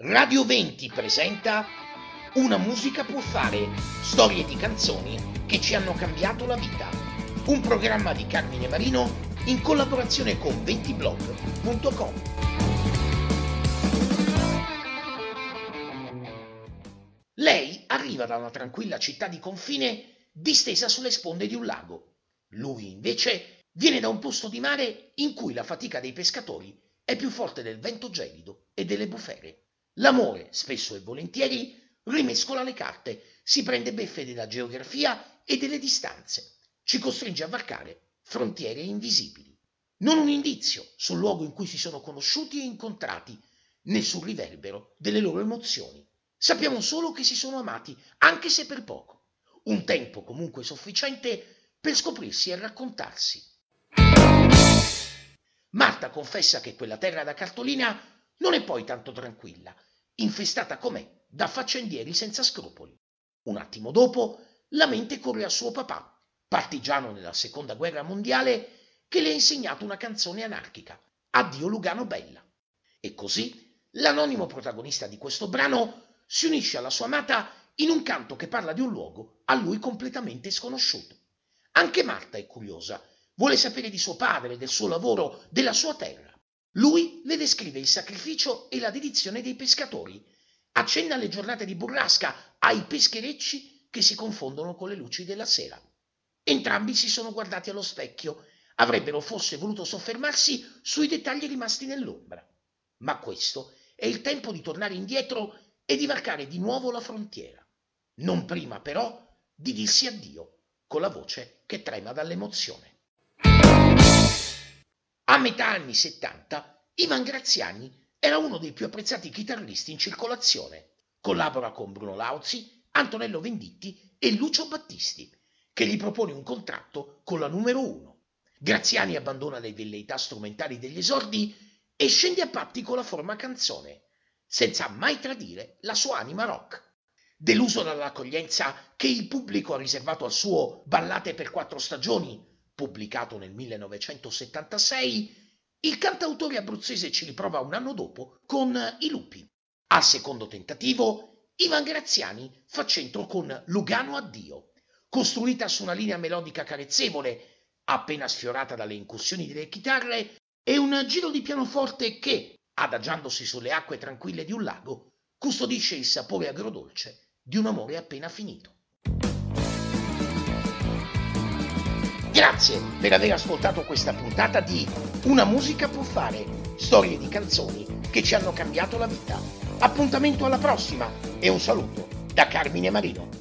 Radio 20 presenta Una musica può fare, storie di canzoni che ci hanno cambiato la vita. Un programma di Carmine Marino in collaborazione con 20blog.com. Lei arriva da una tranquilla città di confine distesa sulle sponde di un lago. Lui invece viene da un posto di mare in cui la fatica dei pescatori è più forte del vento gelido e delle bufere. L'amore, spesso e volentieri, rimescola le carte, si prende beffe della geografia e delle distanze, ci costringe a varcare frontiere invisibili. Non un indizio sul luogo in cui si sono conosciuti e incontrati, né sul riverbero delle loro emozioni. Sappiamo solo che si sono amati, anche se per poco. Un tempo comunque sufficiente per scoprirsi e raccontarsi. Marta confessa che quella terra da cartolina non è poi tanto tranquilla infestata com'è da faccendieri senza scrupoli. Un attimo dopo la mente corre a suo papà, partigiano nella seconda guerra mondiale, che le ha insegnato una canzone anarchica, Addio Lugano Bella. E così l'anonimo protagonista di questo brano si unisce alla sua amata in un canto che parla di un luogo a lui completamente sconosciuto. Anche Marta è curiosa, vuole sapere di suo padre, del suo lavoro, della sua terra. Lui le descrive il sacrificio e la dedizione dei pescatori, accenna alle giornate di burrasca, ai pescherecci che si confondono con le luci della sera. Entrambi si sono guardati allo specchio, avrebbero forse voluto soffermarsi sui dettagli rimasti nell'ombra. Ma questo è il tempo di tornare indietro e di varcare di nuovo la frontiera. Non prima però di dirsi addio, con la voce che trema dall'emozione. A metà anni 70 Ivan Graziani era uno dei più apprezzati chitarristi in circolazione. Collabora con Bruno Lauzi, Antonello Venditti e Lucio Battisti, che gli propone un contratto con la numero uno. Graziani abbandona le velleità strumentali degli esordi e scende a patti con la forma canzone, senza mai tradire la sua anima rock. Deluso dall'accoglienza che il pubblico ha riservato al suo Ballate per quattro stagioni, pubblicato nel 1976, il cantautore abruzzese ci riprova un anno dopo con I Lupi. Al secondo tentativo, Ivan Graziani fa centro con Lugano Addio, costruita su una linea melodica carezzevole, appena sfiorata dalle incursioni delle chitarre, e un giro di pianoforte che, adagiandosi sulle acque tranquille di un lago, custodisce il sapore agrodolce di un amore appena finito. Grazie per aver ascoltato questa puntata di Una musica può fare, storie di canzoni che ci hanno cambiato la vita. Appuntamento alla prossima e un saluto da Carmine Marino.